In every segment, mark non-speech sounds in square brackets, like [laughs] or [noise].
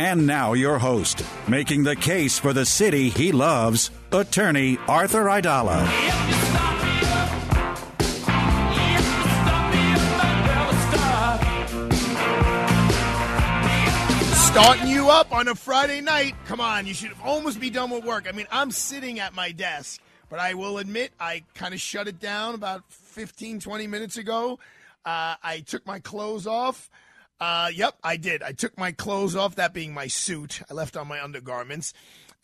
And now, your host, making the case for the city he loves, attorney Arthur Aidala. Starting you up on a Friday night. Come on, you should almost be done with work. I mean, I'm sitting at my desk, but I will admit I kind of shut it down about 15, 20 minutes ago. Uh, I took my clothes off. Uh, yep, I did. I took my clothes off, that being my suit. I left on my undergarments.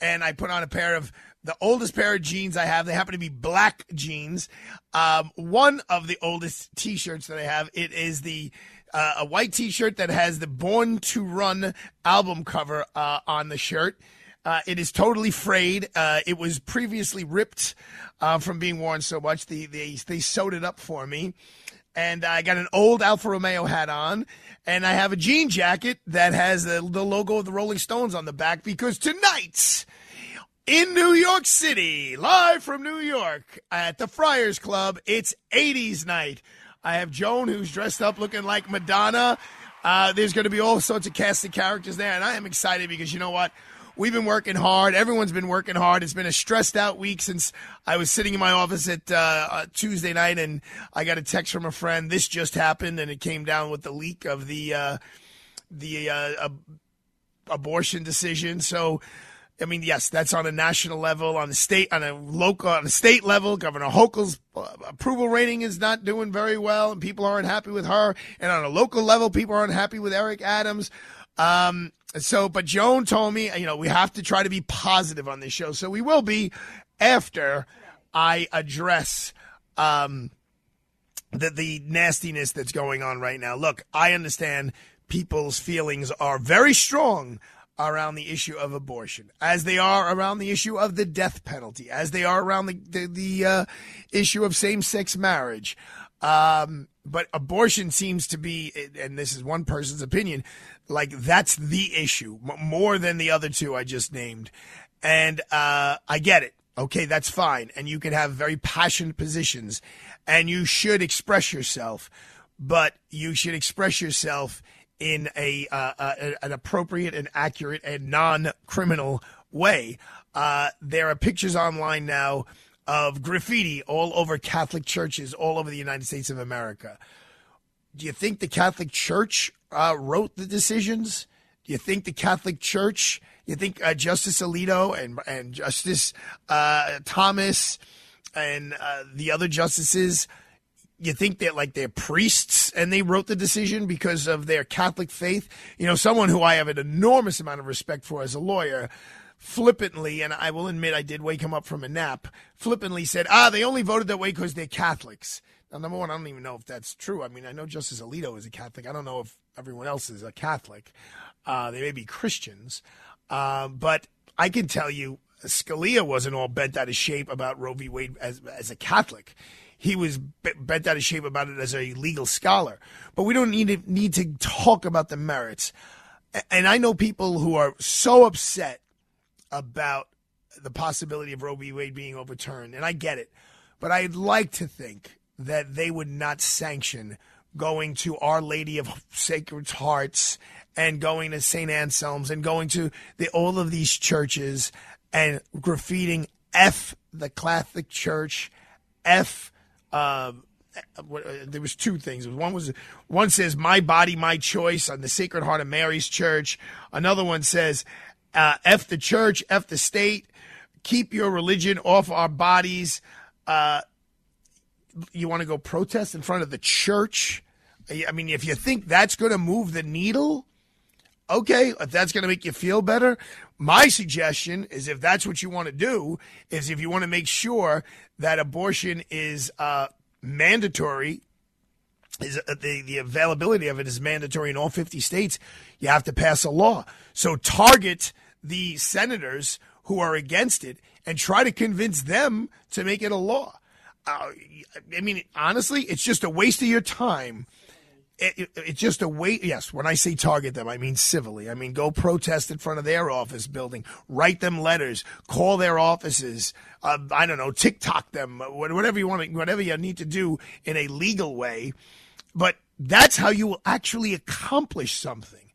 And I put on a pair of the oldest pair of jeans I have. They happen to be black jeans. Um, one of the oldest t shirts that I have, it is the uh, a white T-shirt that has the "Born to Run" album cover uh, on the shirt. Uh, it is totally frayed. Uh, it was previously ripped uh, from being worn so much. The, they they sewed it up for me, and I got an old Alfa Romeo hat on, and I have a jean jacket that has the, the logo of the Rolling Stones on the back because tonight in New York City, live from New York at the Friars Club, it's 80s night. I have Joan, who's dressed up looking like Madonna. Uh, there's going to be all sorts of cast of characters there, and I am excited because you know what? We've been working hard. Everyone's been working hard. It's been a stressed out week since I was sitting in my office at uh, uh, Tuesday night, and I got a text from a friend. This just happened, and it came down with the leak of the uh, the uh, abortion decision. So I mean, yes, that's on a national level, on the state, on a local, on a state level. Governor Hochul's uh, approval rating is not doing very well, and people aren't happy with her. And on a local level, people aren't happy with Eric Adams. Um, so, but Joan told me, you know, we have to try to be positive on this show. So we will be after I address um, the the nastiness that's going on right now. Look, I understand people's feelings are very strong around the issue of abortion, as they are around the issue of the death penalty, as they are around the the, the uh, issue of same sex marriage. Um, but abortion seems to be, and this is one person's opinion, like that's the issue more than the other two I just named. And uh, I get it. Okay, that's fine. And you can have very passionate positions and you should express yourself, but you should express yourself in a, uh, uh, an appropriate and accurate and non-criminal way. Uh, there are pictures online now of graffiti all over Catholic churches all over the United States of America. Do you think the Catholic Church uh, wrote the decisions? Do you think the Catholic Church? You think uh, Justice Alito and and Justice uh, Thomas and the other justices? you think that like they're priests and they wrote the decision because of their Catholic faith? You know, someone who I have an enormous amount of respect for as a lawyer flippantly, and I will admit I did wake him up from a nap, flippantly said, ah, they only voted that way because they're Catholics. Now, number one, I don't even know if that's true. I mean, I know Justice Alito is a Catholic. I don't know if everyone else is a Catholic. Uh, they may be Christians. Uh, but I can tell you, Scalia wasn't all bent out of shape about Roe v. Wade as, as a Catholic he was bent out of shape about it as a legal scholar. But we don't need to, need to talk about the merits. And I know people who are so upset about the possibility of Roe v. Wade being overturned, and I get it. But I'd like to think that they would not sanction going to Our Lady of Sacred Hearts and going to St. Anselm's and going to the, all of these churches and graffitiing F the Catholic Church, F uh, uh, there was two things. One was one says "My body, my choice" on the Sacred Heart of Mary's Church. Another one says uh, "F the church, F the state, keep your religion off our bodies." Uh, you want to go protest in front of the church? I mean, if you think that's going to move the needle, okay, if that's going to make you feel better, my suggestion is if that's what you want to do, is if you want to make sure that abortion is uh, mandatory, is uh, the, the availability of it is mandatory in all 50 states, you have to pass a law. So target the senators who are against it and try to convince them to make it a law. Uh, I mean, honestly, it's just a waste of your time it, it, it's just a wait. Yes, when I say target them, I mean civilly. I mean go protest in front of their office building, write them letters, call their offices. Uh, I don't know, TikTok them, whatever you want, whatever you need to do in a legal way. But that's how you will actually accomplish something.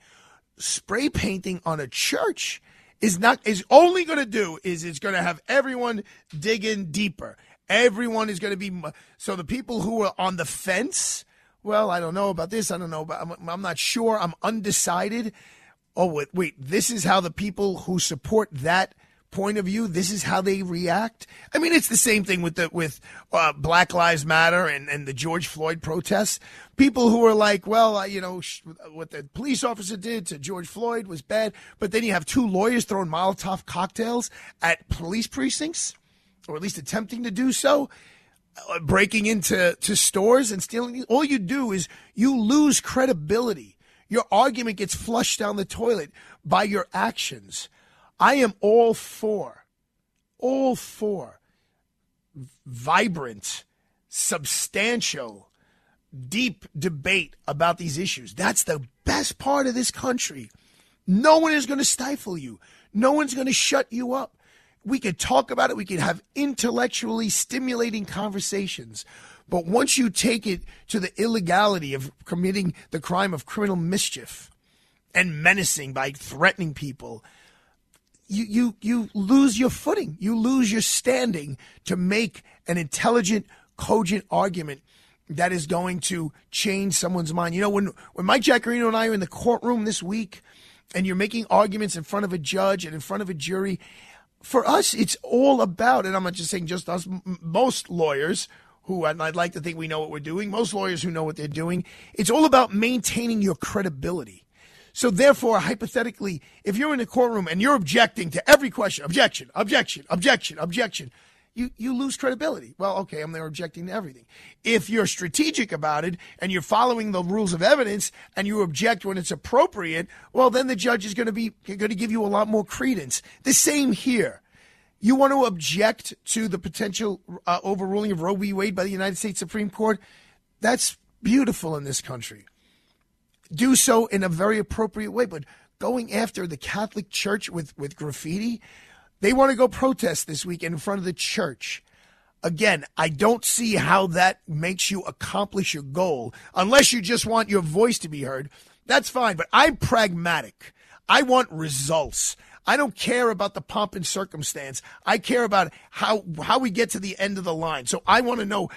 Spray painting on a church is not is only going to do is it's going to have everyone digging deeper. Everyone is going to be so the people who are on the fence well, I don't know about this. I don't know, but I'm, I'm not sure. I'm undecided. Oh, wait, wait, this is how the people who support that point of view, this is how they react. I mean, it's the same thing with the with uh, Black Lives Matter and and the George Floyd protests. People who are like, well, uh, you know, sh- what the police officer did to George Floyd was bad, but then you have two lawyers throwing Molotov cocktails at police precincts, or at least attempting to do so. Uh, breaking into to stores and stealing. All you do is you lose credibility. Your argument gets flushed down the toilet by your actions. I am all for, all for vibrant, substantial, deep debate about these issues. That's the best part of this country. No one is going to stifle you. No one's going to shut you up. We could talk about it. We could have intellectually stimulating conversations. But once you take it to the illegality of committing the crime of criminal mischief and menacing by threatening people, you, you, you lose your footing. You lose your standing to make an intelligent, cogent argument that is going to change someone's mind. You know, when, when Mike Jaccarino and I are in the courtroom this week and you're making arguments in front of a judge and in front of a jury, for us, it's all about, and I'm not just saying just us, most lawyers who and I'd like to think we know what we're doing, most lawyers who know what they're doing, it's all about maintaining your credibility. So therefore, hypothetically, if you're in a courtroom and you're objecting to every question, objection, objection, objection, objection, you, you lose credibility. Well, okay, I'm there objecting to everything. If you're strategic about it and you're following the rules of evidence and you object when it's appropriate, well, then the judge is going to be going to give you a lot more credence. The same here. You want to object to the potential uh, overruling of Roe v. Wade by the United States Supreme Court? That's beautiful in this country. Do so in a very appropriate way, but going after the Catholic Church with, with graffiti, they want to go protest this week in front of the church. Again, I don't see how that makes you accomplish your goal unless you just want your voice to be heard. That's fine, but I'm pragmatic. I want results. I don't care about the pomp and circumstance. I care about how how we get to the end of the line. So I want to know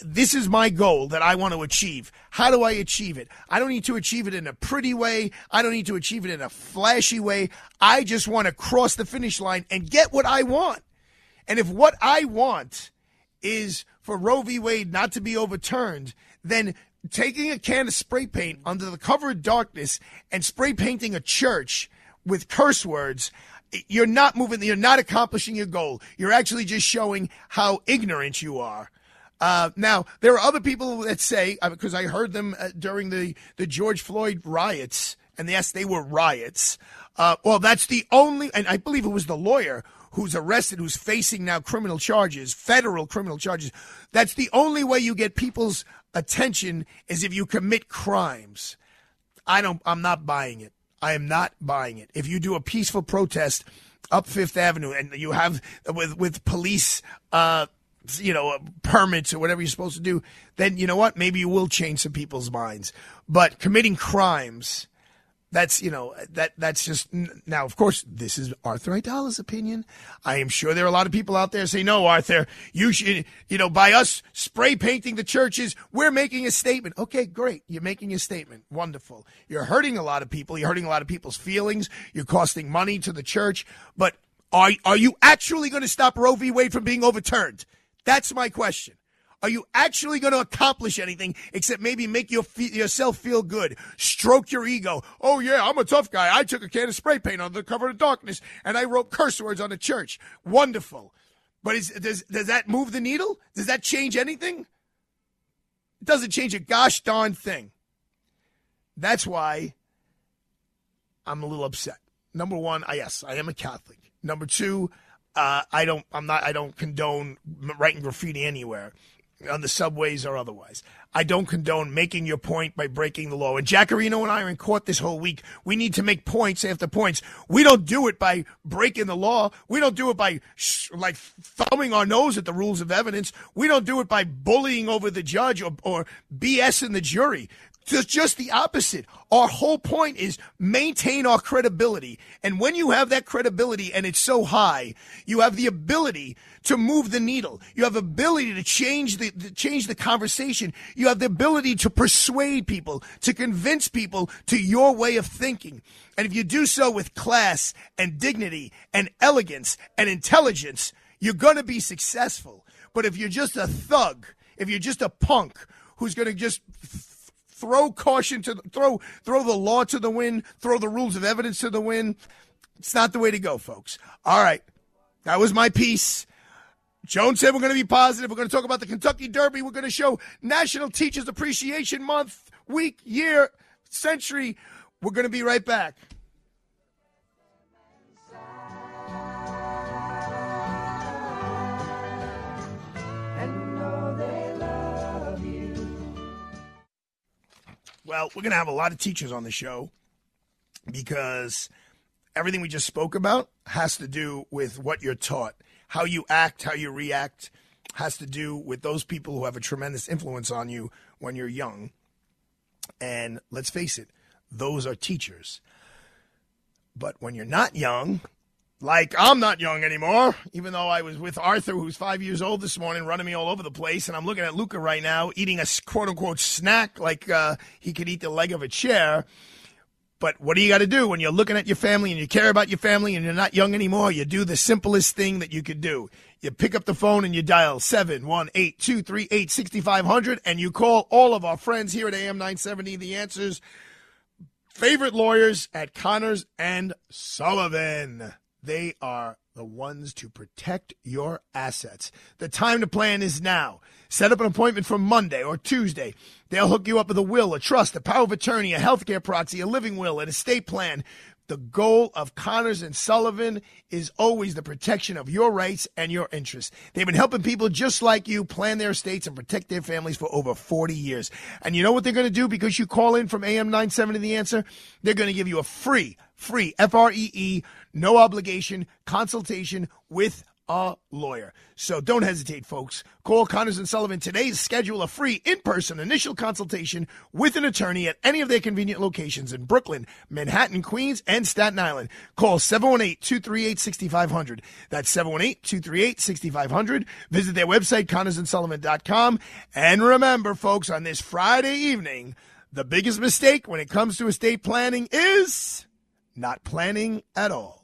this is my goal that I want to achieve. How do I achieve it? I don't need to achieve it in a pretty way. I don't need to achieve it in a flashy way. I just want to cross the finish line and get what I want. And if what I want is for Roe v. Wade not to be overturned, then taking a can of spray paint under the cover of darkness and spray painting a church with curse words, you're not moving, you're not accomplishing your goal. You're actually just showing how ignorant you are uh, now, there are other people that say, because uh, I heard them uh, during the, the George Floyd riots, and yes, they were riots. Uh, well, that's the only, and I believe it was the lawyer who's arrested, who's facing now criminal charges, federal criminal charges. That's the only way you get people's attention is if you commit crimes. I don't, I'm not buying it. I am not buying it. If you do a peaceful protest up Fifth Avenue and you have with with police uh, you know, uh, permits or whatever you're supposed to do, then you know what? Maybe you will change some people's minds. But committing crimes, That's you know that that's just now. Of course, this is Arthur Aidala's opinion. I am sure there are a lot of people out there say, "No, Arthur, you should." You know, by us spray painting the churches, we're making a statement. Okay, great. You're making a statement. Wonderful. You're hurting a lot of people. You're hurting a lot of people's feelings. You're costing money to the church. But are are you actually going to stop Roe v. Wade from being overturned? That's my question. Are you actually going to accomplish anything except maybe make your yourself feel good? Stroke your ego. Oh, yeah, I'm a tough guy. I took a can of spray paint on the cover of darkness and I wrote curse words on the church. Wonderful. But is, does, does that move the needle? Does that change anything? It doesn't change a gosh darn thing. That's why I'm a little upset. Number one, I, yes, I am a Catholic. Number two, uh, I don't, I'm not, I don't condone writing graffiti anywhere on the subways or otherwise. I don't condone making your point by breaking the law. And Jaccarino and I are in court this whole week. We need to make points after points. We don't do it by breaking the law. We don't do it by sh- like thumbing our nose at the rules of evidence. We don't do it by bullying over the judge or, or the jury. It's just the opposite. Our whole point is maintain our credibility. And when you have that credibility and it's so high, you have the ability to move the needle. You have ability to change the, to change the conversation. You have the ability to persuade people, to convince people to your way of thinking. And if you do so with class and dignity and elegance and intelligence, you're going to be successful. But if you're just a thug, if you're just a punk who's going to just throw caution to throw throw the law to the wind, throw the rules of evidence to the wind, it's not the way to go, folks. All right. That was my piece. Jones said we're going to be positive. We're going to talk about the Kentucky Derby. We're going to show National Teachers Appreciation Month, week, year, century. We're going to be right back. Well, we're going to have a lot of teachers on the show because everything we just spoke about has to do with what you're taught how you act, how you react has to do with those people who have a tremendous influence on you when you're young. And let's face it, those are teachers. But when you're not young, like I'm not young anymore, even though I was with Arthur, who's five years old this morning, running me all over the place, and I'm looking at Luca right now eating a quote unquote snack like uh, he could eat the leg of a chair. But what do you got to do when you're looking at your family and you care about your family and you're not young anymore? You do the simplest thing that you could do. You pick up the phone and you dial 718-238-6500 and you call all of our friends here at AM 970 The Answers favorite lawyers at Connors and Sullivan. They are the ones to protect your assets. The time to plan is now. Set up an appointment for Monday or Tuesday. They'll hook you up with a will, a trust, a power of attorney, a healthcare proxy, a living will, an estate plan. The goal of Connors and Sullivan is always the protection of your rights and your interests. They've been helping people just like you plan their estates and protect their families for over 40 years. And you know what they're going to do because you call in from AM 970 The Answer? They're going to give you a free, free, F R E E, no obligation consultation with a lawyer. So don't hesitate, folks. Call Connors and Sullivan today to schedule a free in-person initial consultation with an attorney at any of their convenient locations in Brooklyn, Manhattan, Queens, and Staten Island. Call 718-238-6500. That's 718-238-6500. Visit their website, connorsandsullivan.com. And remember, folks, on this Friday evening, the biggest mistake when it comes to estate planning is not planning at all.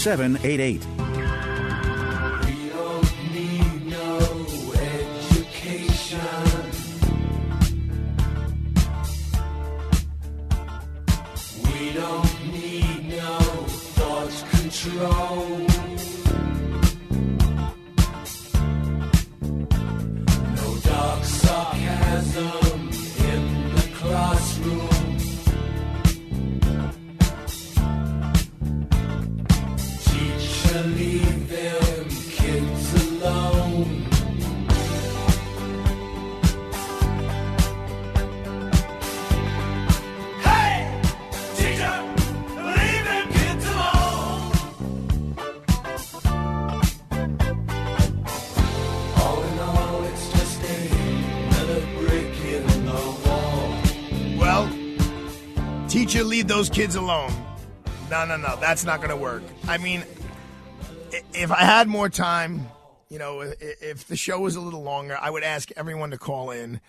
2788. Those kids alone. No, no, no. That's not going to work. I mean, if I had more time, you know, if the show was a little longer, I would ask everyone to call in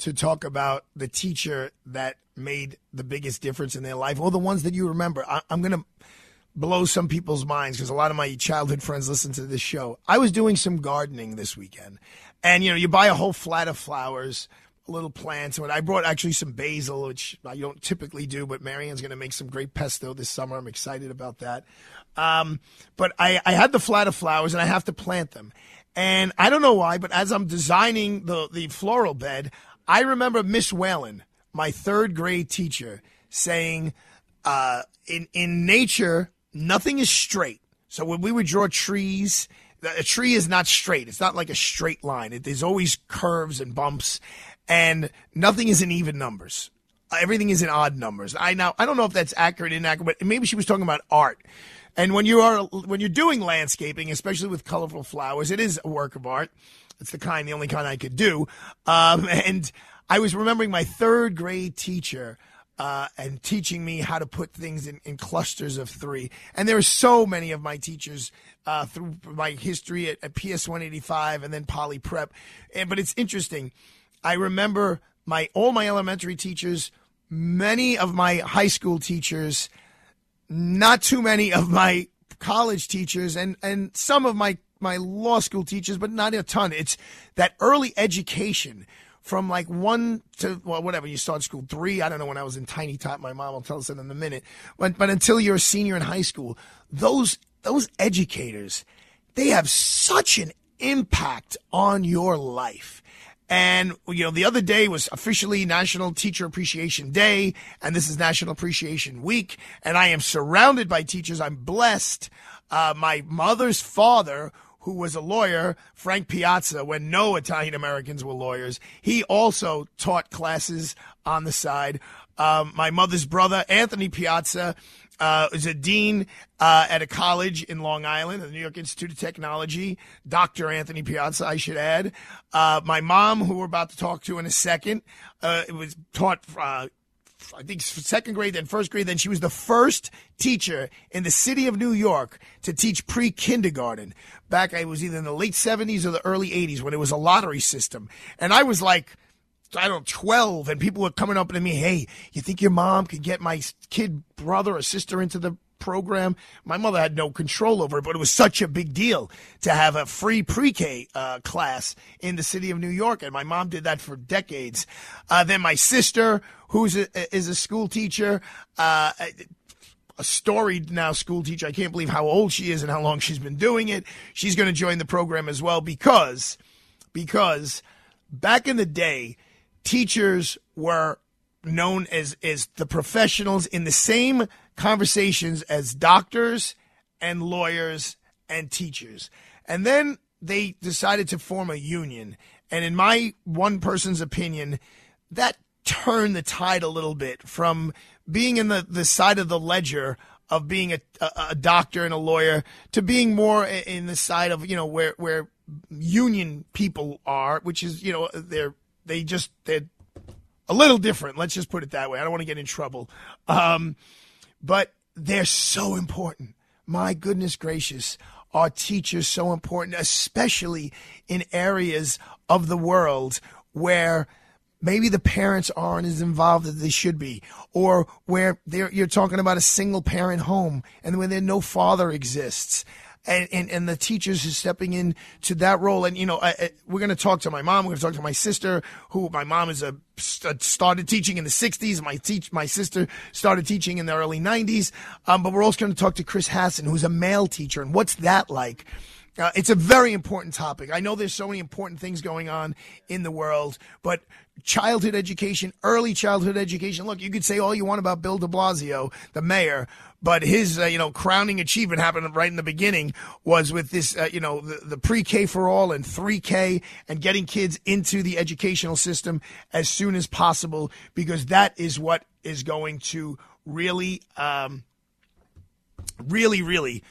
to talk about the teacher that made the biggest difference in their life or the ones that you remember. I, I'm going to blow some people's minds because a lot of my childhood friends listen to this show. I was doing some gardening this weekend, and you know, you buy a whole flat of flowers, little plants. And I brought actually some basil, which I don't typically do, but Marianne's going to make some great pesto this summer. I'm excited about that. Um, but I, I had the flat of flowers, and I have to plant them. And I don't know why, but as I'm designing the the floral bed, I remember Miss Whalen, my third grade teacher, saying, uh, "In in nature, nothing is straight. So when we would draw trees, a tree is not straight. It's not like a straight line. It, there's always curves and bumps, and nothing is in even numbers. Everything is in odd numbers. I now I don't know if that's accurate or inaccurate, but maybe she was talking about art. And when you are when you're doing landscaping, especially with colorful flowers, it is a work of art. It's the kind, the only kind I could do. Um, [laughs] and I was remembering my third grade teacher uh, and teaching me how to put things in, in clusters of three. And there are so many of my teachers uh, through my history at, at PS 185 and then Poly Prep. And, but it's interesting. I remember my all my elementary teachers, many of my high school teachers, not too many of my college teachers and and some of my my law school teachers but not a ton. It's that early education from like one to well whatever you start school three. I don't know when i was in tiny tot my mom will tell us that in a minute. But but until you're a senior in high school those those educators they have such an impact on your life and, you know, the other day was officially National Teacher Appreciation Day, and this is National Appreciation Week, and I am surrounded by teachers. I'm blessed. Uh, my mother's father, who was a lawyer, Frank Piazza, when no Italian Americans were lawyers, he also taught classes on the side. Um, my mother's brother, Anthony Piazza, uh, is a dean uh, at a college in Long Island, the New York Institute of Technology. Dr. Anthony Piazza, I should add. Uh, my mom, who we're about to talk to in a second, uh, was taught. Uh, I think second grade, then first grade. Then she was the first teacher in the city of New York to teach pre kindergarten. Back, I was either in the late 70s or the early 80s when it was a lottery system. And I was like, I don't know, 12, and people were coming up to me, hey, you think your mom could get my kid brother or sister into the program? My mother had no control over it, but it was such a big deal to have a free pre K uh, class in the city of New York, and my mom did that for decades. Uh, then my sister, who's a, is a school teacher, uh, a storied now school teacher. I can't believe how old she is and how long she's been doing it. She's going to join the program as well because, because back in the day, teachers were known as as the professionals in the same conversations as doctors and lawyers and teachers. And then they decided to form a union. And in my one person's opinion, that turned the tide a little bit from being in the, the side of the ledger of being a, a, a doctor and a lawyer to being more in the side of, you know, where, where union people are, which is, you know, they're, they just, they're a little different. Let's just put it that way. I don't want to get in trouble. Um, but they're so important. My goodness gracious, are teachers so important, especially in areas of the world where maybe the parents aren't as involved as they should be, or where you're talking about a single parent home and when there no father exists. And, and, and the teachers are stepping in to that role. And, you know, I, I, we're going to talk to my mom. We're going to talk to my sister, who my mom is a started teaching in the 60s. My teach, my sister started teaching in the early 90s. Um, but we're also going to talk to Chris Hasson, who's a male teacher. And what's that like? Uh, it's a very important topic. I know there's so many important things going on in the world, but childhood education, early childhood education. Look, you could say all you want about Bill de Blasio, the mayor, but his, uh, you know, crowning achievement happened right in the beginning was with this, uh, you know, the, the pre-K for all and 3K and getting kids into the educational system as soon as possible because that is what is going to really, um, really, really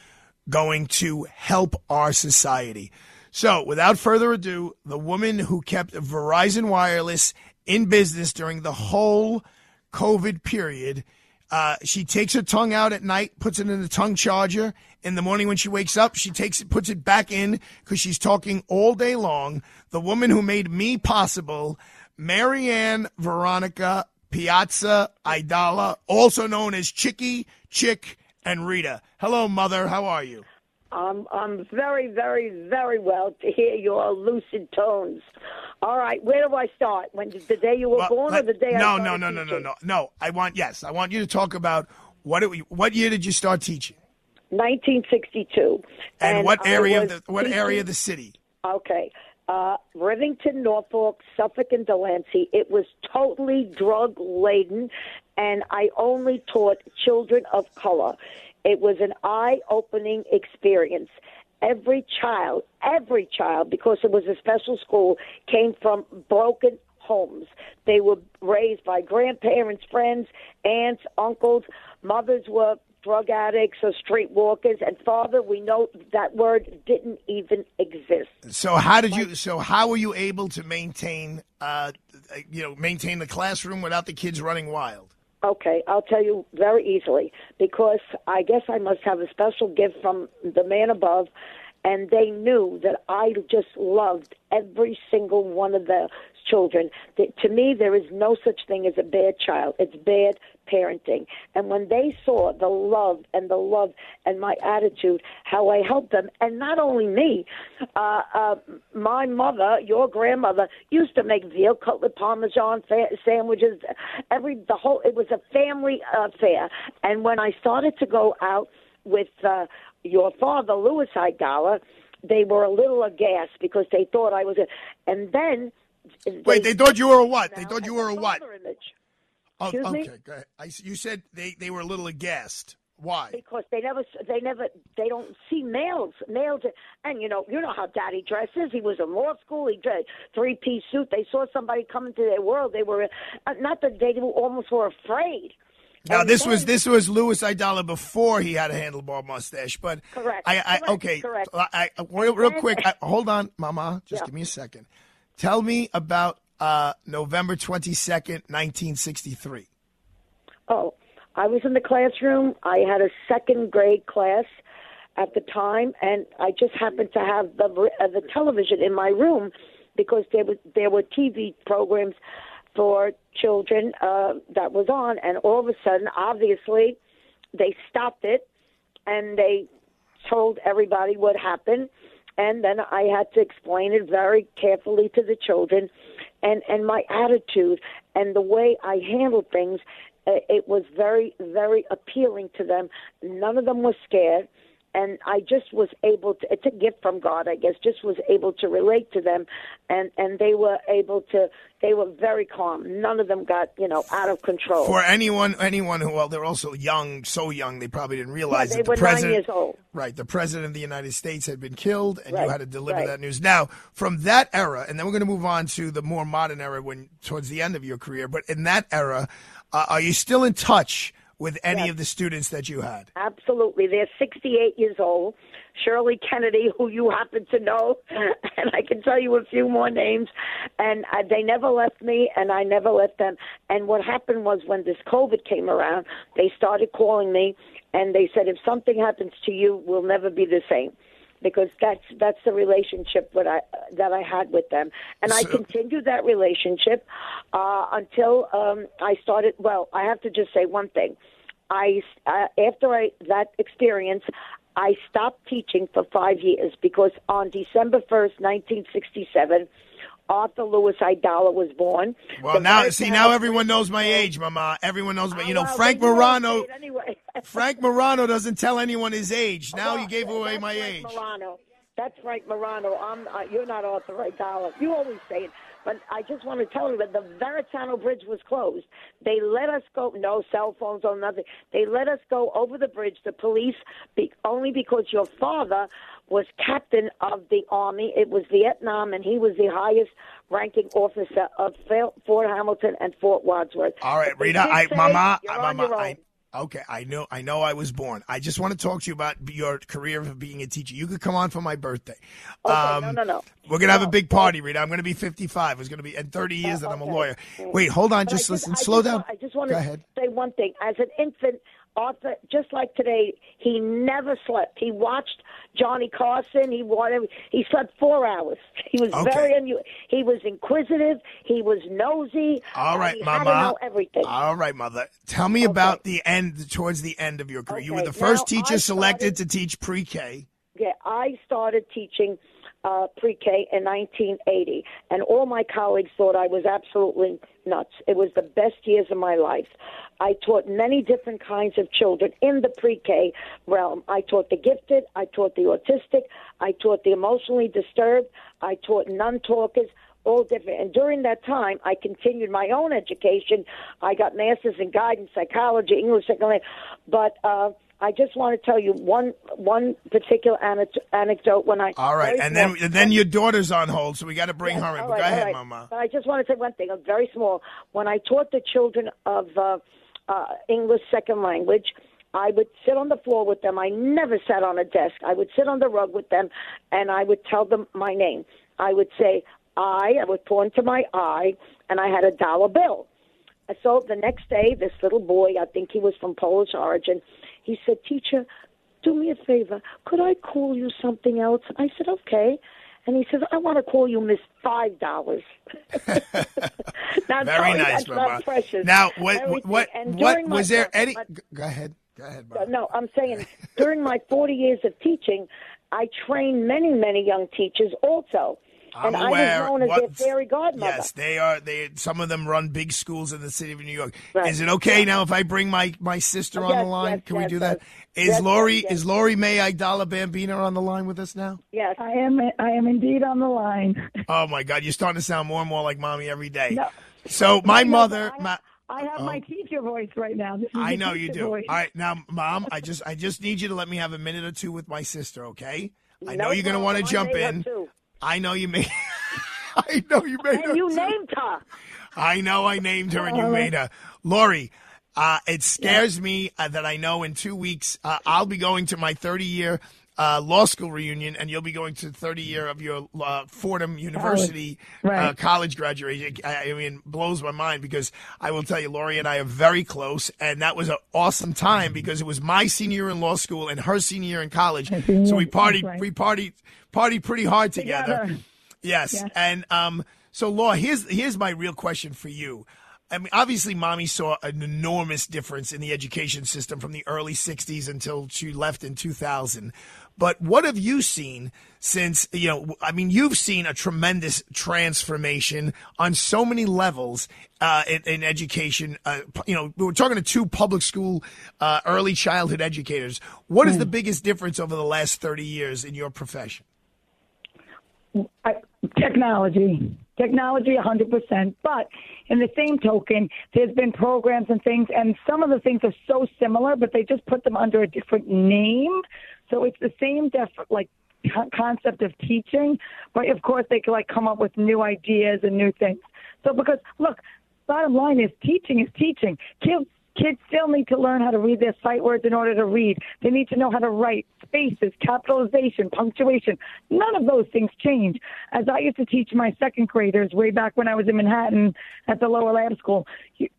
going to help our society. So, without further ado, the woman who kept Verizon Wireless in business during the whole COVID period, Uh, she takes her tongue out at night, puts it in the tongue charger. In the morning when she wakes up, she takes it, puts it back in because she's talking all day long. The woman who made me possible, Marianne Veronica Piazza Aidala, also known as Chickie, Chick, and Rita. Hello, mother. How are you? Um, I'm very, very, very well to hear your lucid tones. All right, where do I start? When the day you were Well, born, or the day I no, no, no, no, no, no, no. I want yes, I want you to talk about what it, what year did you start teaching 1962. and, what area of the what teaching- area of the city? Okay. Uh, Rivington, Norfolk, Suffolk, and Delancey. It was totally drug laden, and I only taught children of color. It was an eye opening experience. Every child, every child, because it was a special school, came from broken homes. They were raised by grandparents, friends, aunts, uncles. Mothers were drug addicts or streetwalkers. And father, we know that word didn't even exist. So how did you? So how were you able to maintain, uh, you know, maintain the classroom without the kids running wild? Okay, I'll tell you very easily because I guess I must have a special gift from the man above, and they knew that I just loved every single one of the children. To me, there is no such thing as a bad child. It's bad parenting. And when they saw the love and the love and my attitude, how I helped them, and not only me, uh, uh, my mother, your grandmother, used to make veal cutlet parmesan fa- sandwiches. Every the whole it was a family affair. And when I started to go out with uh, your father, Louis Aidala, they were a little aghast because they thought I was a. And then Wait, they thought you were a what? They thought you were a what? Oh, Excuse me? okay, go ahead. I, you said they, they were a little aghast. Why? because they never they never they don't see males males and you know you know how daddy dresses he was in law school he dressed three piece suit they saw somebody come into their world they were uh, not that they almost were afraid Now And this was this was Louis Aidala before he had a handlebar mustache, but Correct. I, I Correct. okay, Correct. I, I, real, real quick, hold on, Mama, just Yeah. give me a second. Tell me about uh, November twenty second, nineteen sixty three. Oh, I was in the classroom. I had a second grade class at the time, and I just happened to have the uh, the television in my room because there was there were TV programs for children uh, that was on, and all of a sudden, obviously, they stopped it and they told everybody what happened and then I had to explain it very carefully to the children and and my attitude and the way I handled things uh, it was very very appealing to them. None of them were scared and I just was able to it's a gift from God I guess just was able to relate to them and and they were able to they were very calm none of them got you know out of control For anyone, anyone who well, they're also young, so young they probably didn't realize they that the were nine president, years old. right, the president of the United States had been killed, and you had to deliver right. that news. Now, from that era, and then we're going to move on to the more modern era when towards the end of your career. But in that era, uh, are you still in touch with any Yes. of the students that you had? Absolutely. They're 68 years old. Shirley Kennedy, [laughs] who you happen to know, [laughs] and I can tell you a few more names. And uh, they never left me, and I never left them. And what happened was when this COVID came around, they started calling me, and they said, if something happens to you, we'll never be the same. Because that's that's the relationship that I that I had with them, and I continued that relationship uh, until um, I started. Well, I have to just say one thing. I uh, after I that experience, I stopped teaching for five years because on December first, nineteen sixty seven, Arthur Lewis Aidala was born. Well, The now see now everyone knows my age, Mama. Everyone knows my. You know, Oh, Frank then you won't Morano. Anyway. [laughs] Frank Morano doesn't tell anyone his age. Now Well, you gave away my Frank age. Morano. That's Frank Morano. I'm. Uh, you're not Arthur Aidala. You always say it, but I just want to tell you that the Veritano Bridge was closed. They let us go. No cell phones or nothing. They let us go over the bridge. The police, be, only because your father was captain of the army. It was Vietnam, and he was the highest ranking officer of Fort Hamilton and Fort Wadsworth. All right, Rita. I, say, Mama, Mama, I. Okay, I know. I know. I was born. I just want to talk to you about your career of being a teacher. You could come on for my birthday. Um, no, no, no. We're gonna have a big party, Rita. I'm gonna be 55. It's gonna be in 30 years that I'm a lawyer. Wait, hold on. But Just I listen. Slow just down. I just want to say one thing. As an infant, Arthur, just like today, he never slept. He watched Johnny Carson. He wanted. He slept four hours. [laughs] He was Okay. very. Unu- he was inquisitive. He was nosy. All right, Mama. Had to know everything. All right, Mother. Tell me about the end, towards the end of your career. You were the first now, teacher I selected to teach pre-K. Yeah, I started teaching uh, pre-K in 1980, and all my colleagues thought I was absolutely nuts. It was the best years of my life. I taught many different kinds of children in the pre-K realm. I taught the gifted, I taught the autistic, I taught the emotionally disturbed, I taught non-talkers. All different. And during that time, I continued my own education. I got masters in guidance, psychology, English, second language. But uh, I just want to tell you one one particular anecdote. When I All right, and small- then and then your daughter's on hold, so we got to bring Yes, her in. right, go ahead, right. Mama. But I just want to say one thing. I'm very small. When I taught the children of uh, uh, English second language, I would sit on the floor with them. I never sat on a desk. I would sit on the rug with them, and I would tell them my name. I would say I. I would point to my eye, and I had a dollar bill. So the next day, this little boy, I think he was from Polish origin, he said, "Teacher, do me a favor. Could I call you something else?" I said, "Okay." And he says, "I want to call you Miss Five Dollars." [laughs] Very nice, Mama. Now, what Everything. what And what was there any? my- Go ahead. Go ahead, Mama. no, I'm saying [laughs] during my 40 years of teaching, I trained many, many young teachers also. I'm and aware. I was known as what- their fairy godmother. Yes, they are. They some of them run big schools in the city of New York. Right. Is it okay now if I bring my my sister on Yes, the line? yes, Can we do that? yes. Is Yes, Lori yes, yes. is Lori May Aidala Bambino on the line with us now? Yes. I am. I am indeed on the line. [laughs] Oh my God, you're starting to sound more and more like mommy every day. No. So my No, mother, I, my, I have my oh. teacher voice right now. This is I know you do. voice. All right, now, mom, I just I just need you to let me have a minute or two with my sister, okay? I know you're going to want to jump in. I know you made. [laughs] I know you made. her And you too. named her. I know I named her and you made her. Lori, uh, it scares me uh, that I know in two weeks uh, I'll be going to my 30 year uh, law school reunion and you'll be going to 30 year of your uh, Fordham University Right. uh, college graduation. I, I mean, blows my mind because I will tell you, Lori and I are very close, and that was an awesome time because it was my senior year in law school and her senior year in college. So we partied, right. we partied, partied pretty hard together. Together. Yes. Yes. And um, so, Law, here's here's my real question for you. I mean, obviously, mommy saw an enormous difference in the education system from the early 60s until she left in 2000. But what have you seen since, you know, I mean, you've seen a tremendous transformation on so many levels uh, in, in education. Uh, you know, we're talking to two public school uh, early childhood educators. What is the biggest difference over the last 30 years in your profession? I, technology, technology, 100%. But in the same token, there's been programs and things, and some of the things are so similar, but they just put them under a different name. So it's the same, def- like co- concept of teaching, but of course they can like come up with new ideas and new things. So because look, bottom line is teaching is teaching. Kids kids still need to learn how to read their sight words in order to read. They need to know how to write spaces, capitalization, punctuation. None of those things change. As I used to teach my second graders way back when I was in Manhattan at the lower lab school,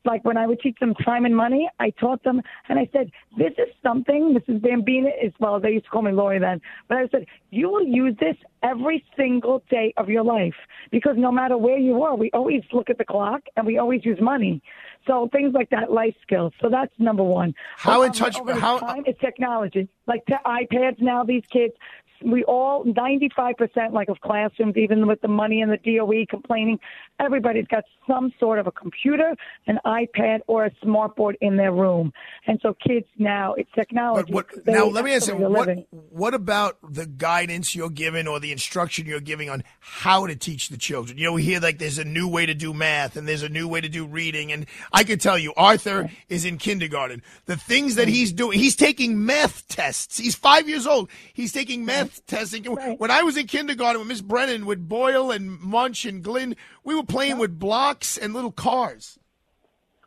like when I would teach them time and money, I taught them and I said, this is something, Mrs. Bambina is, well, they used to call me Lori then, but I said, you will use this every single day of your life because no matter where you are, we always look at the clock and we always use money. So things like that, life skills. So that's number one. How in touch- Over how- time, it's technology. Like the iPads now, these kids, we all, 95% like of classrooms, even with the money and the DOE complaining, everybody's got some sort of a computer, an iPad, or a smartboard in their room. And so kids now, it's technology. But what, now let me ask you to make a what what about the guidance you're giving or the instruction you're giving on how to teach the children? You know, we hear like there's a new way to do math and there's a new way to do reading, and I could tell you, Arthur is in kindergarten. The things that he's doing, he's taking math tests. He's five years old. He's taking math testing. When I was in kindergarten with Miss Brennan would Boyle and Munch and Glynn, we were playing with blocks and little cars.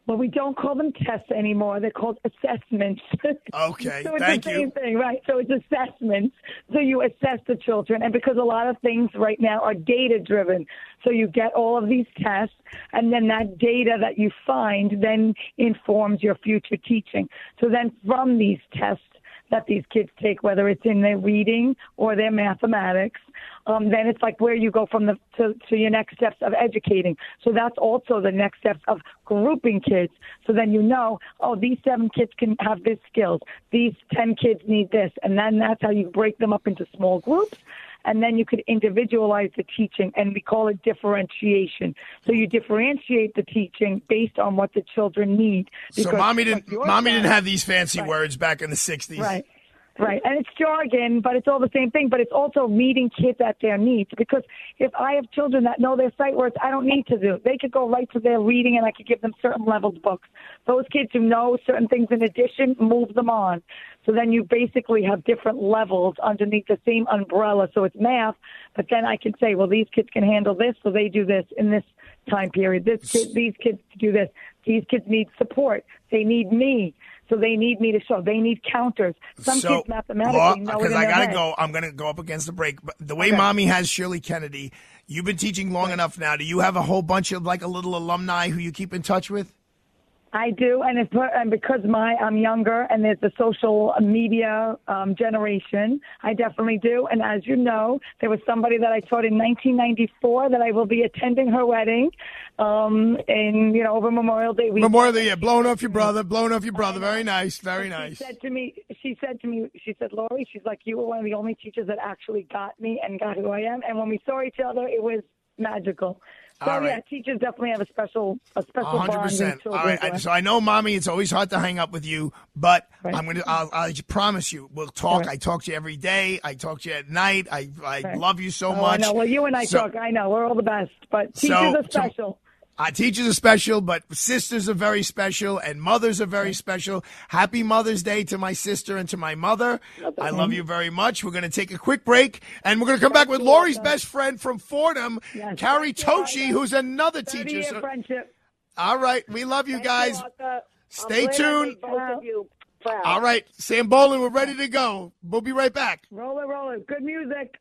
Well, we don't call them tests anymore. They're called assessments. [laughs] Okay, so it's thank the you. same thing, right? So it's assessments. So you assess the children, and because a lot of things right now are data driven, so you get all of these tests, and then that data that you find then informs your future teaching. So then from these tests that these kids take, whether it's in their reading or their mathematics, um, then it's like where you go from the to, to your next steps of educating. So that's also the next steps of grouping kids. So then you know, oh, these seven kids can have this skills. These ten kids need this, and then that's how you break them up into small groups. And then you could individualize the teaching, and we call it differentiation. So you differentiate the teaching based on what the children need. So mommy didn't mommy didn't have these fancy Right. words back in the 60s. Right. Right. And it's jargon, but it's all the same thing. But it's also meeting kids at their needs. Because if I have children that know their sight words, I don't need to do. They could go right to their reading and I could give them certain levels books. Those kids who know certain things in addition, move them on. So then you basically have different levels underneath the same umbrella. So it's math, but then I can say, well, these kids can handle this, so they do this in this time period. This kid, these kids do this. These kids need support. They need me. So they need me to show. They need counters. Some so, kids mathematically know it because I gotta go. I'm gonna go up against the break. But the way Okay. mommy has Shirley Kennedy, you've been teaching long enough now. Do you have a whole bunch of like a little alumni who you keep in touch with? I do, and it's and because my I'm younger, and there's the social media um, generation. I definitely do, and as you know, there was somebody that I taught in 1994 that I will be attending her wedding, um, in you know over Memorial Day weekend. Memorial Day, yeah, blowing off your brother, blowing off your brother. Very nice, very nice. She said to me, she said to me, she said, Lori, she's like, you were one of the only teachers that actually got me and got who I am. And when we saw each other, it was magical. So All right. yeah, teachers definitely have a special, a special hundred bond. with percent. All right. I- So I know, mommy, it's always hard to hang up with you, but Right. I'm gonna. I'll, I promise you, we'll talk. Right. I talk to you every day. I talk to you at night. I I love you so Oh, much. I know. Well, you and I So- talk. I know. We're all the best. But teachers So- are so- special. Uh, teachers are special, but sisters are very special, and mothers are very special. Happy Mother's Day to my sister and to my mother. I love you very much. We're going to take a quick break, and we're going to come back with Lori's best friend from Fordham, Yes. Carrie Thank Tocci, who's another teacher. So- friendship. all right, we love you Thank guys. Arthur. I'm Stay tuned. Both of you proud. All right, Sam Bolin, we're ready to go. We'll be right back. Roll it, roll it. Good music.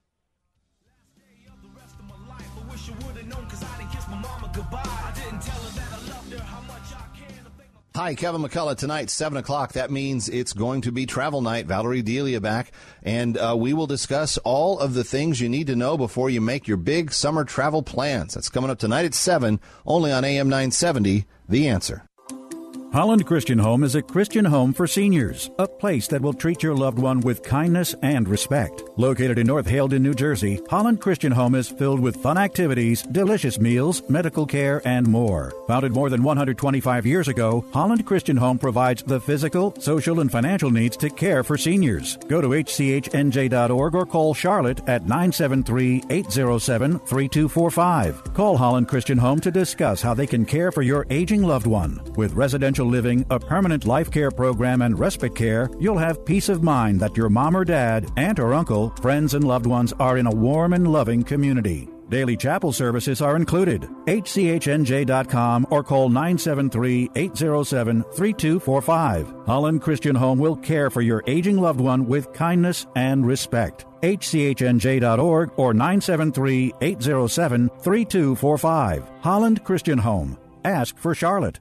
Hi, Kevin McCullough. Tonight, 7 o'clock. That means it's going to be travel night. Valerie Delia back. And uh, we will discuss all of the things you need to know before you make your big summer travel plans. That's coming up tonight at 7, only on AM 970. The answer. Holland Christian Home is a Christian home for seniors, a place that will treat your loved one with kindness and respect. Located in North Haledon, New Jersey, Holland Christian Home is filled with fun activities, delicious meals, medical care, and more. Founded more than 125 years ago, Holland Christian Home provides the physical, social, and financial needs to care for seniors. Go to hchnj.org or call Charlotte at 973 807 3245. Call Holland Christian Home to discuss how they can care for your aging loved one. With residential living, a permanent life care program, and respite care, you'll have peace of mind that your mom or dad, aunt or uncle, friends, and loved ones are in a warm and loving community. Daily chapel services are included. HCHNJ.com or call 973 807 3245. Holland Christian Home will care for your aging loved one with kindness and respect. HCHNJ.org or 973 807 3245. Holland Christian Home. Ask for Charlotte.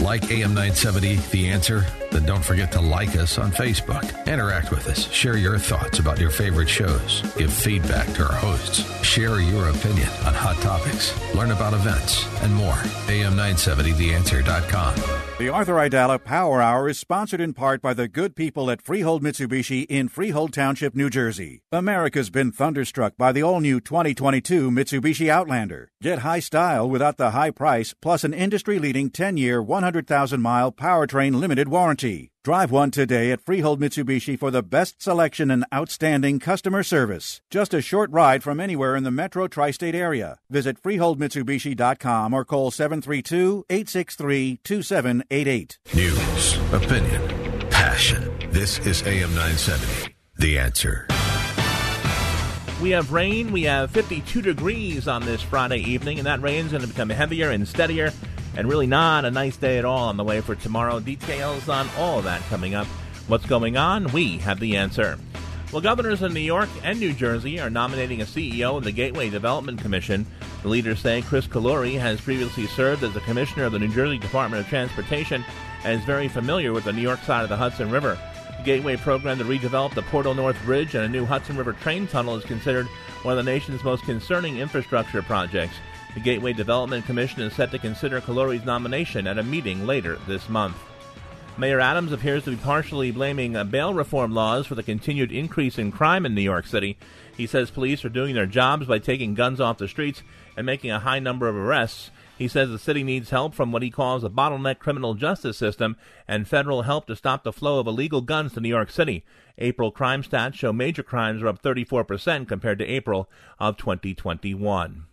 Like AM 970, The Answer? Then don't forget to like us on Facebook. Interact with us. Share your thoughts about your favorite shows. Give feedback to our hosts. Share your opinion on hot topics. Learn about events and more. AM970TheAnswer.com. The Arthur Aidala Power Hour is sponsored in part by the good people at Freehold Mitsubishi in Freehold Township, New Jersey. America's been thunderstruck by the all new 2022 Mitsubishi Outlander. Get high style without the high price, plus an industry leading 10 year, 100,000 mile powertrain limited warranty. Drive one today at Freehold Mitsubishi for the best selection and outstanding customer service. Just a short ride from anywhere in the metro tri state area. Visit FreeholdMitsubishi.com or call 732 863 2788. News, opinion, passion. This is AM 970. The answer. We have rain. We have 52 degrees on this Friday evening, and that rain's going to become heavier and steadier, and really not a nice day at all on the way for tomorrow. Details on all of that coming up. What's going on? We have the answer. Well, governors in New York and New Jersey are nominating a CEO of the Gateway Development Commission. The leaders say Kris Kolluri has previously served as the commissioner of the New Jersey Department of Transportation and is very familiar with the New York side of the Hudson River. The Gateway program to redevelop the Portal North Bridge and a new Hudson River train tunnel is considered one of the nation's most concerning infrastructure projects. The Gateway Development Commission is set to consider Kolluri's nomination at a meeting later this month. Mayor Adams appears to be partially blaming bail reform laws for the continued increase in crime in New York City. He says police are doing their jobs by taking guns off the streets and making a high number of arrests. He says the city needs help from what he calls a bottleneck criminal justice system and federal help to stop the flow of illegal guns to New York City. April crime stats show major crimes are up 34% compared to April of 2021.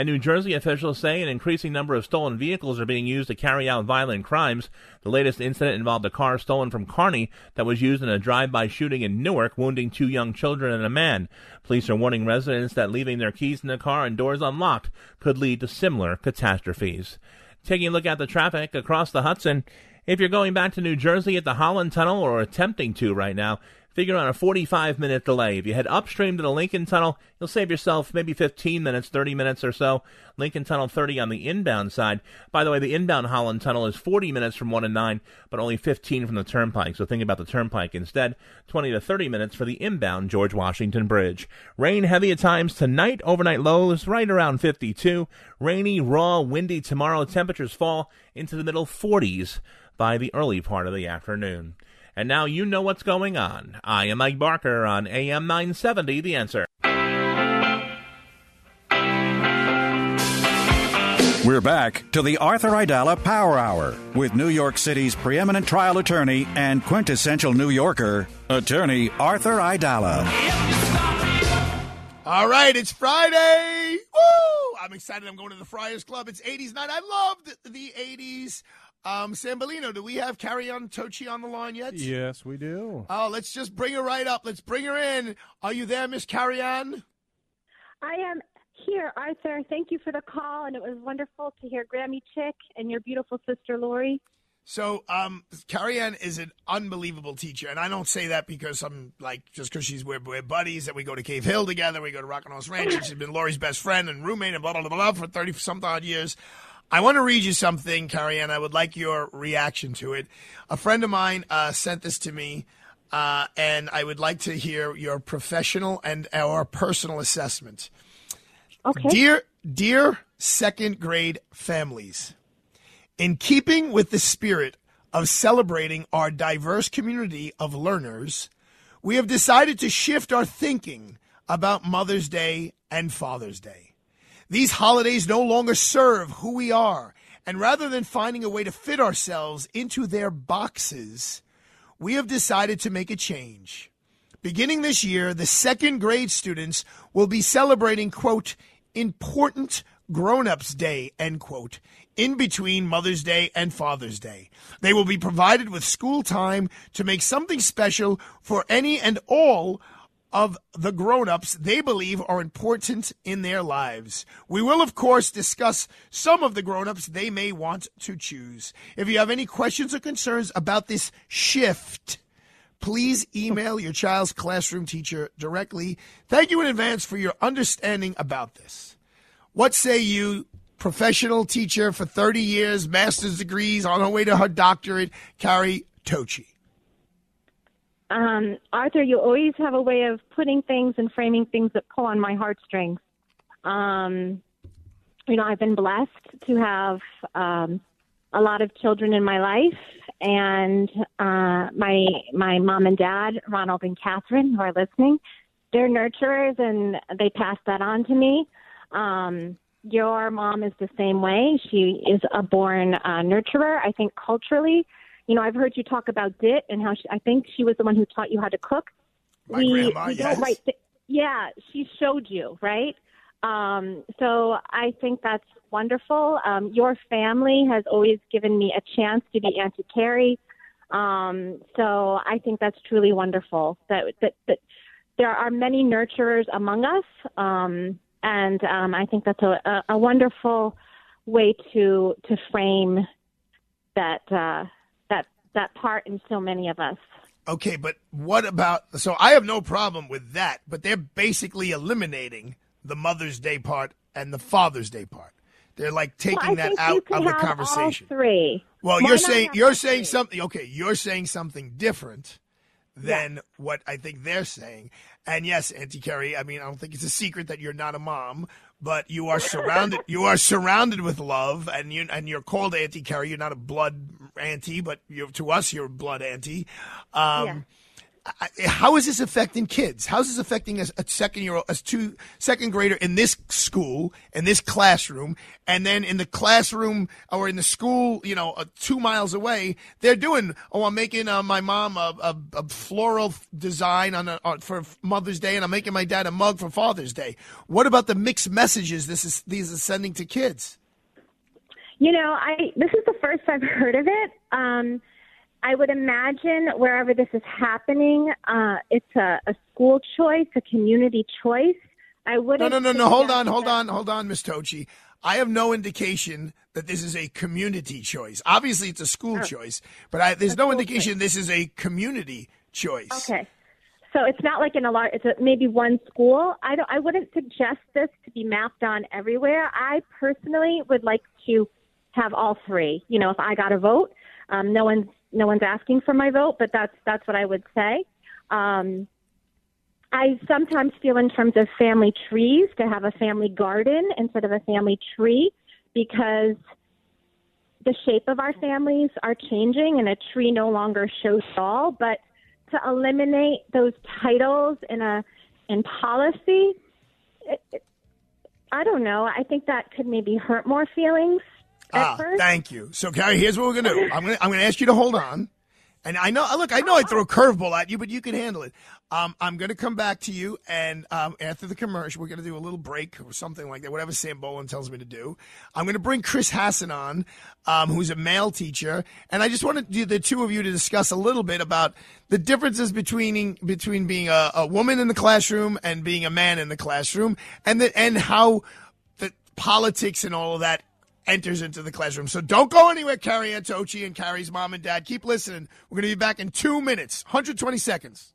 And New Jersey officials say an increasing number of stolen vehicles are being used to carry out violent crimes. The latest incident involved a car stolen from Kearny that was used in a drive-by shooting in Newark, wounding two young children and a man. Police are warning residents that leaving their keys in the car and doors unlocked could lead to similar catastrophes. Taking a look at the traffic across the Hudson, if you're going back to New Jersey at the Holland Tunnel or attempting to right now, figure on a 45 minute delay. If you head upstream to the Lincoln Tunnel, you'll save yourself maybe 15 minutes, 30 minutes or so. Lincoln Tunnel 30 on the inbound side. By the way, the inbound Holland Tunnel is 40 minutes from 1 and 9, but only 15 from the Turnpike. So think about the Turnpike instead. 20 to 30 minutes for the inbound George Washington Bridge. Rain heavy at times tonight. Overnight lows right around 52. Rainy, raw, windy tomorrow. Temperatures fall into the middle 40s by the early part of the afternoon. And now you know what's going on. I am Mike Barker on AM 970, The Answer. We're back to the Arthur Aidala Power Hour with New York City's preeminent trial attorney and quintessential New Yorker, attorney Arthur Aidala. All right, it's Friday. Woo! I'm excited. I'm going to the Friars Club. It's 80s night. I loved the 80s. Um, Sambolino, do we have Carrie on Tocci on the line yet? Yes, we do. Oh, let's just bring her right up. Let's bring her in. Are you there, Miss Carrie Ann? I am here, Arthur. Thank you for the call, and it was wonderful to hear Grammy Chick and your beautiful sister Lori. So, um, Carrie Ann is an unbelievable teacher, and I don't say that because I'm like just because she's we're, we're buddies and we go to Cave Hill together, we go to Rock and Horse Ranch, and [laughs] she's been Lori's best friend and roommate and blah blah blah, blah for thirty some odd years. I want to read you something, Carrie Ann. I would like your reaction to it. A friend of mine uh, sent this to me, uh, and I would like to hear your professional and our personal assessment. Okay. Dear, dear second grade families, in keeping with the spirit of celebrating our diverse community of learners, we have decided to shift our thinking about Mother's Day and Father's Day. These holidays no longer serve who we are, and rather than finding a way to fit ourselves into their boxes, we have decided to make a change. Beginning this year, the second grade students will be celebrating, quote, important grown ups day, end quote, in between Mother's Day and Father's Day. They will be provided with school time to make something special for any and all of the grown-ups they believe are important in their lives. We will of course discuss some of the grown-ups they may want to choose. If you have any questions or concerns about this shift, please email your child's classroom teacher directly. Thank you in advance for your understanding about this. What say you, professional teacher for 30 years, master's degrees, on her way to her doctorate, Carrie Tocci? Um, Arthur, you always have a way of putting things and framing things that pull on my heartstrings. Um, you know, I've been blessed to have um, a lot of children in my life, and uh, my my mom and dad, Ronald and Catherine, who are listening, they're nurturers, and they pass that on to me. Um, your mom is the same way. She is a born uh, nurturer. I think culturally, you know, I've heard you talk about dit and how she, I think she was the one who taught you how to cook. My grandma, we yes. write thi- yeah, she showed you, right? Um, so I think that's wonderful. Um, your family has always given me a chance to be Auntie Carrie. Um, so I think that's truly wonderful that, that, that there are many nurturers among us. Um, and um, I think that's a, a, a wonderful way to, to frame that, uh, that, part in so many of us. Okay, but what about? So I have no problem with that, but they're basically eliminating the Mother's Day part and the Father's Day part. They're like taking Well, that out of the conversation. three. Well, Why you're saying you're saying three? something. Okay, you're saying something different than what I think they're saying. And yes, Auntie Carrie, I mean, I don't think it's a secret that you're not a mom, but you are surrounded. you are surrounded with love, and you and you're called Auntie Carrie. You're not a blood auntie, but to us, you're a blood auntie. Um, I, how is this affecting kids? How is this affecting a, a second year old, a two second grader in this school, in this classroom, and then in the classroom or in the school, you know, uh, two miles away, they're doing. Oh, I'm making uh, my mom a, a, a floral design on, a, for Mother's Day, and I'm making my dad a mug for Father's Day. What about the mixed messages this is these are sending to kids? You know, I this is the first I've [laughs] heard of it. Um, I would imagine wherever this is happening, uh, it's a, a school choice, a community choice. I No, wouldn't. no, no, no. Hold on, hold on, hold on, Miss Tocci. I have no indication that this is a community choice. Obviously, it's a school Oh. choice, but I, there's A no indication this is a community choice. Okay. So it's not like in a lot. It's a, maybe one school. I don't. I wouldn't suggest this to be mapped on everywhere. I personally would like to have all three. You know, if I got a vote, um, no one's no one's asking for my vote, but that's that's what I would say. Um, I sometimes feel in terms of family trees to have a family garden instead of a family tree because the shape of our families are changing and a tree no longer shows all. But to eliminate those titles in a in policy, it, it, I don't know. I think that could maybe hurt more feelings Ah, first. thank you. So, Carrie, here's what we're gonna do. I'm gonna I'm gonna ask you to hold on, and I know. Look, I know I throw a curveball at you, but you can handle it. Um, I'm gonna come back to you, and um, after the commercial, we're gonna do a little break or something like that. Whatever Sam Bolin tells me to do. I'm gonna bring Chris Hasson on, um, who's a male teacher, and I just wanted you, the two of you to discuss a little bit about the differences between between being a, a woman in the classroom and being a man in the classroom, and the, and how the politics and all of that enters into the classroom. So don't go anywhere, Carrie Anne Tocci and Carrie's mom and dad. Keep listening. We're going to be back in two minutes, 120 seconds.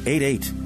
2788.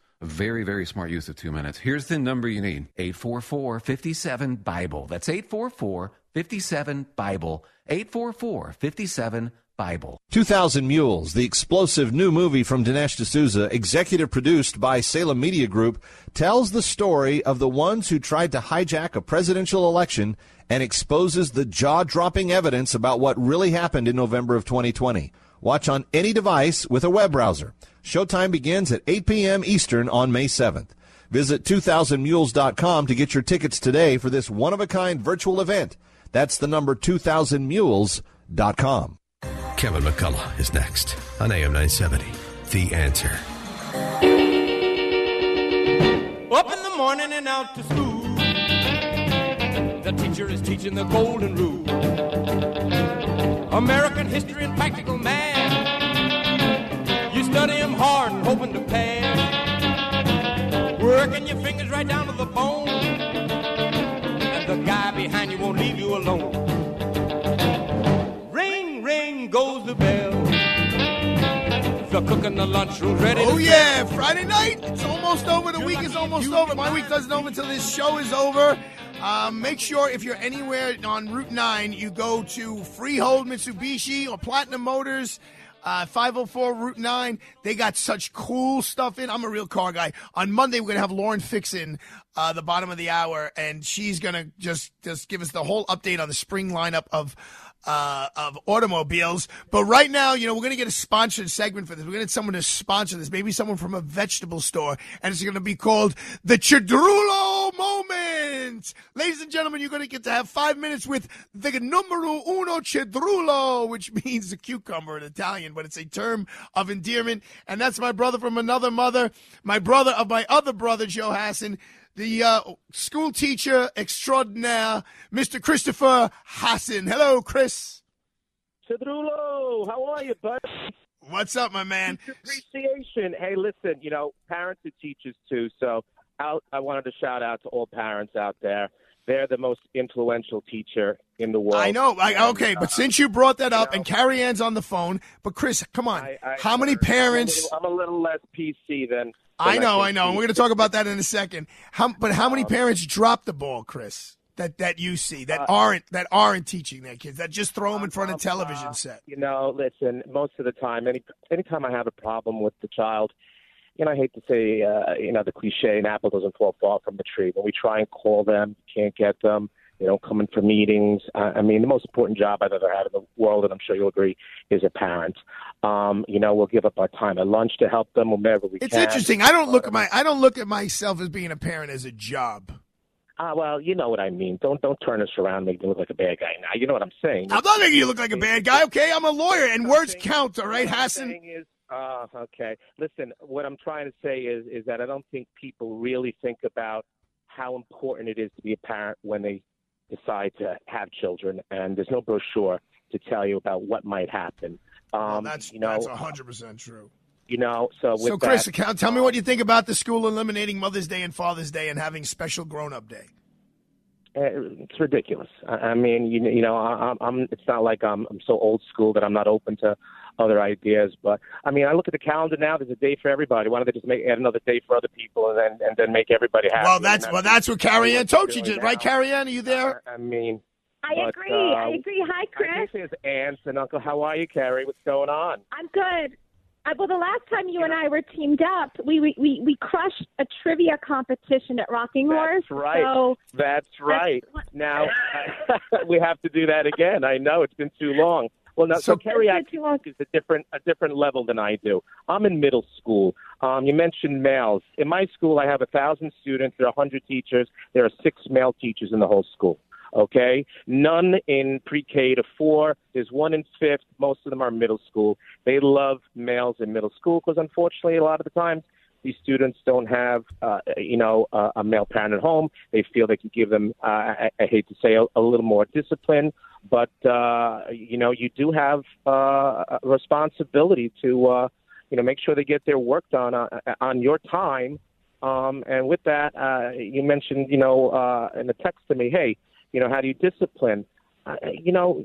Very, very smart use of two minutes. Here's the number you need 844 57 Bible. That's 844 57 Bible. 844 57 Bible. 2000 Mules, the explosive new movie from Dinesh D'Souza, executive produced by Salem Media Group, tells the story of the ones who tried to hijack a presidential election and exposes the jaw dropping evidence about what really happened in November of 2020. Watch on any device with a web browser. Showtime begins at 8 p.m. Eastern on May 7th. Visit 2000mules.com to get your tickets today for this one of a kind virtual event. That's the number 2000mules.com. Kevin McCullough is next on AM 970. The answer. Up in the morning and out to school. The teacher is teaching the golden rule. American history and practical math. You study them hard and hoping to pass. Working your fingers right down to the bone. And the guy behind you won't leave you alone. Ring, ring goes the bell. The cook in the lunchroom's ready Oh to yeah, Friday night. It's almost over. The week is almost over. My week doesn't over until this show is over. Um, make sure if you're anywhere on Route 9, you go to Freehold Mitsubishi or Platinum Motors. Uh, 504 Route 9. They got such cool stuff in. I'm a real car guy. On Monday, we're going to have Lauren Fixin, uh, the bottom of the hour, and she's going to just, just give us the whole update on the spring lineup of, uh, of automobiles. But right now, you know, we're going to get a sponsored segment for this. We're going to get someone to sponsor this. Maybe someone from a vegetable store. And it's going to be called the Chidrulo Moment. Ladies and gentlemen, you're going to get to have five minutes with the numero uno Chidrulo, which [laughs] means the cucumber in Italian, but it's a term of endearment. And that's my brother from another mother, my brother of my other brother, Joe Hasson the uh, school teacher extraordinaire, Mr. Christopher Hasson. Hello, Chris. Chidrulo, how are you, bud? What's up, my man? Appreciation. Hey, listen, you know, parents are teachers too, so out, I wanted to shout out to all parents out there. They're the most influential teacher in the world. I know. I, okay, but since you brought that up, and Carrie Ann's on the phone, but Chris, come on. I- I- How many parents? I'm a, little, I'm a little less PC than. I know, I know. and. We're going to talk about that in a second. How, but how many parents drop the ball, Chris? That that you see that Uh, aren't that aren't teaching their kids that just throw them in front of a television set. You know, listen. Most of the time, any anytime I have a problem with the child, you know, I hate to say, uh, you know, the cliche, an apple doesn't fall far from the tree. When we try and call them, can't get them. They don't come in for meetings. Uh, I mean, the most important job I've ever had in the world, and I'm sure you'll agree, is a parent. Um, you know, we'll give up our time at lunch to help them whenever we It's can. It's interesting. I don't look at my I don't look at myself as being a parent as a job. Ah, well, you know what I mean. Don't don't turn us around, make me look like a bad guy. Now, you know what I'm saying. I'm not making you look like a bad guy, okay? I'm a lawyer, and words count, all right, Hasson? is, uh, okay. Listen, what I'm trying to say is, is that I don't think people really think about how important it is to be a parent when they decide to have children, and there's no brochure to tell you about what might happen. Um, That's you know, that's hundred percent true. you know. So with So, Chris, that, tell me what you think about the school eliminating Mother's Day and Father's Day and having special grown-up day. Uh, it's ridiculous. I, I mean, you, you know, I, I'm, I'm. It's not like I'm, I'm so old school that I'm not open to other ideas. But I mean, I look at the calendar now. There's a day for everybody. Why don't they just make add another day for other people and then and then make everybody happy? Well, that's And well, that's what Carrie Ann told you, doing right? now. Carrie Ann, are you there? I mean, I but, agree. uh, I agree. Hi, Chris. This is there's aunts and uncle. How are you, Carrie? What's going on? I'm good. Uh, well, the last time you and I were teamed up, we we we, we crushed a trivia competition at Rocking Horse. That's right. So That's right. Now [laughs] we have to do that again. I know it's been too long. Well, now, so, Carrie actually is a different a different level than I do. I'm in middle school. Um, you mentioned males. In my school, I have a thousand students. There are hundred teachers. There are six male teachers in the whole school. Okay, none in pre-K to four. There's one in fifth. Most of them are middle school. They love males in middle school because, unfortunately, a lot of the times these students don't have, uh, you know, uh, a male parent at home. They feel they can give them, uh, I, I hate to say, a, a little more discipline, but uh, you know, you do have uh, a responsibility to, uh, you know, make sure they get their work done on, on your time. Um, and with that, uh, you mentioned, you know, uh, in the text to me, hey, you know, how do you discipline? Uh, you know,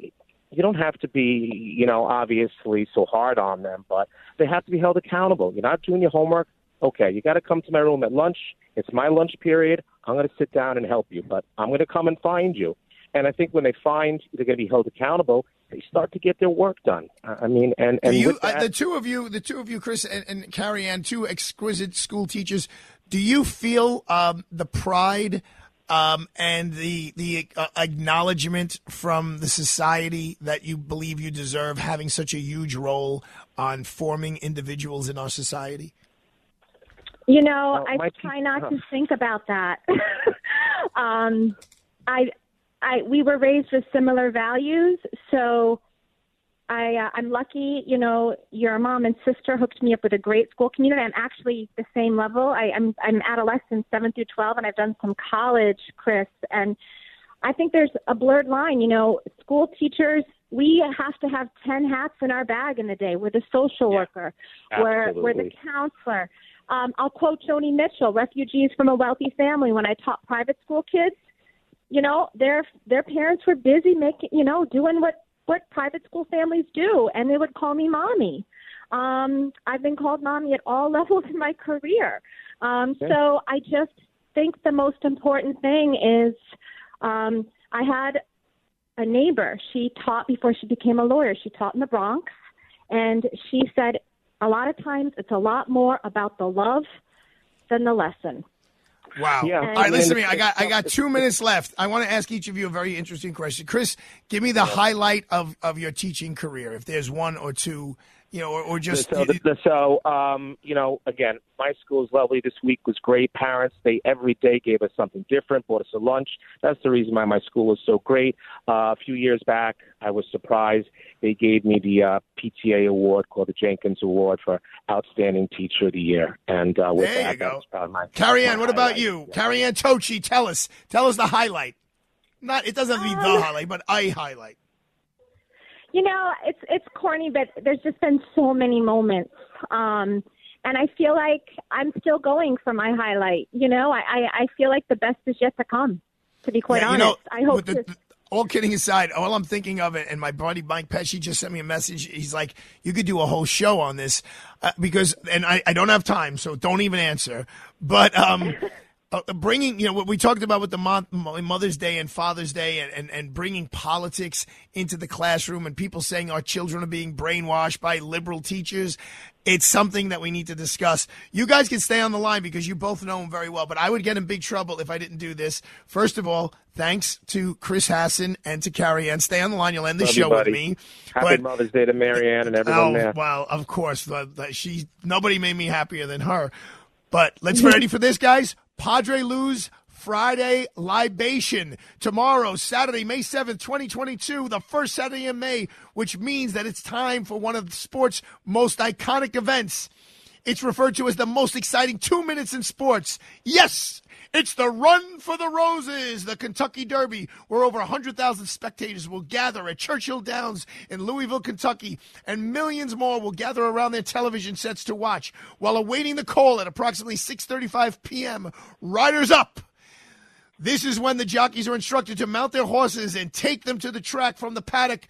you don't have to be, you know, obviously so hard on them, but they have to be held accountable. You're not doing your homework. Okay, you got to come to my room at lunch. It's my lunch period. I'm going to sit down and help you, but I'm going to come and find you. And I think when they find they're going to be held accountable, they start to get their work done. I mean, and and you, that, uh, the two of you, the two of you, Chris and, and Carrie Ann, two exquisite school teachers. Do you feel um, the pride um, and the the uh, acknowledgement from the society that you believe you deserve, having such a huge role on forming individuals in our society? You know, Well, I try not to [laughs] think about that. [laughs] um, I, I, we were raised with similar values, so I, uh, I'm lucky. You know, your mom and sister hooked me up with a great school community. I'm actually the same level. I, I'm, I'm adolescent, seven through twelve, and I've done some college, Chris, and I think there's a blurred line. You know, school teachers, we have to have 10 hats in our bag in the day. We're the social worker, we're, we're the counselor. Um, I'll quote Joni Mitchell, refugees from a wealthy family. When I taught private school kids, you know, their their parents were busy making, you know, doing what what private school families do, and they would call me mommy. Um, I've been called mommy at all [laughs] levels in my career. Um, Okay. So I just think the most important thing is um, I had a neighbor. She taught before she became a lawyer. She taught in the Bronx, and she said a lot of times it's a lot more about the love than the lesson. Wow. Yeah. All right, listen to me. I got I got two minutes left. I want to ask each of you a very interesting question. Chris, give me the highlight of, of your teaching career, if there's one or two, you know, or, or just so, the, so um, you know, again, my school is lovely. This week was great. Parents, they every day gave us something different, bought us a lunch. That's the reason why my school is so great. Uh, a few years back, I was surprised. They gave me the uh, PTA award called the Jenkins Award for Outstanding Teacher of the Year. And uh, with There that, you go. that my Carrie Ann, what about highlight. you? Carrie Ann Tocci, tell us. Tell us the highlight. Not it doesn't have to be the Um, highlight, but a highlight. You know, it's it's corny, but there's just been so many moments. Um and I feel like I'm still going for my highlight. You know, I, I, I feel like the best is yet to come, to be quite Yeah, you honest. know, I hope the- to all kidding aside, all I'm thinking of it, and my buddy Mike Pesci just sent me a message. He's like, "You could do a whole show on this," uh, because, and I, I don't have time, so don't even answer. But um, [laughs] Uh, bringing, you know, what we talked about with the Mo- Mo- Mother's Day and Father's Day, and, and and bringing politics into the classroom, and people saying our children are being brainwashed by liberal teachers. It's something that we need to discuss. You guys can stay on the line because you both know him very well, but I would get in big trouble if I didn't do this. First of all, thanks to Chris Hasson and to Carrie Ann. Stay on the line. You'll end the show buddy. with me. Happy But- Mother's Day to Marianne and everyone oh, there. well, of course. She nobody made me happier than her. But let's be ready for this, guys. Padre Lou's Friday libation tomorrow, Saturday, May seventh, twenty twenty two, the first Saturday in May, which means that it's time for one of the sports' most iconic events. It's referred to as the most exciting two minutes in sports. Yes, it's the Run for the Roses, the Kentucky Derby, where over 100,000 spectators will gather at Churchill Downs in Louisville, Kentucky, and millions more will gather around their television sets to watch. While awaiting the call at approximately 6:35 p.m., riders up. This is when the jockeys are instructed to mount their horses and take them to the track from the paddock.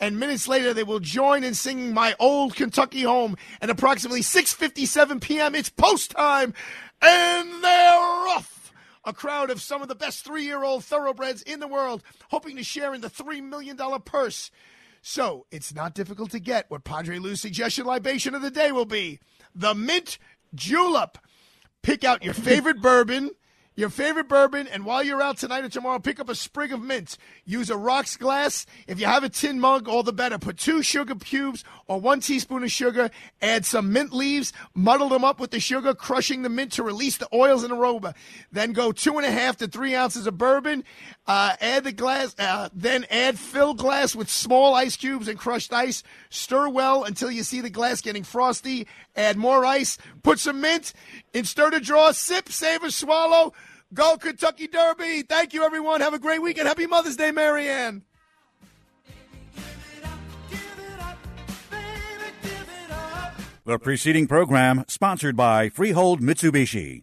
And minutes later, they will join in singing "My Old Kentucky Home." And approximately 6:57 p.m., it's post time, and they're off. A crowd of some of the best three-year-old thoroughbreds in the world, hoping to share in the three million dollar purse. So it's not difficult to get what Padre Lou's suggestion libation of the day will be: the mint julep. Pick out your favorite [laughs] bourbon your favorite bourbon, and while you're out tonight or tomorrow, pick up a sprig of mint. Use a rocks glass. If you have a tin mug, all the better. Put two sugar cubes or one teaspoon of sugar. Add some mint leaves. Muddle them up with the sugar, crushing the mint to release the oils and aroma. Then go two and a half to three ounces of bourbon. Uh, add the glass, uh, then add fill glass with small ice cubes and crushed ice. Stir well until you see the glass getting frosty. Add more ice. Put some mint in stir to draw. Sip, savor, swallow. Go Kentucky Derby. Thank you, everyone. Have a great weekend. Happy Mother's Day, Marianne. The preceding program sponsored by Freehold Mitsubishi.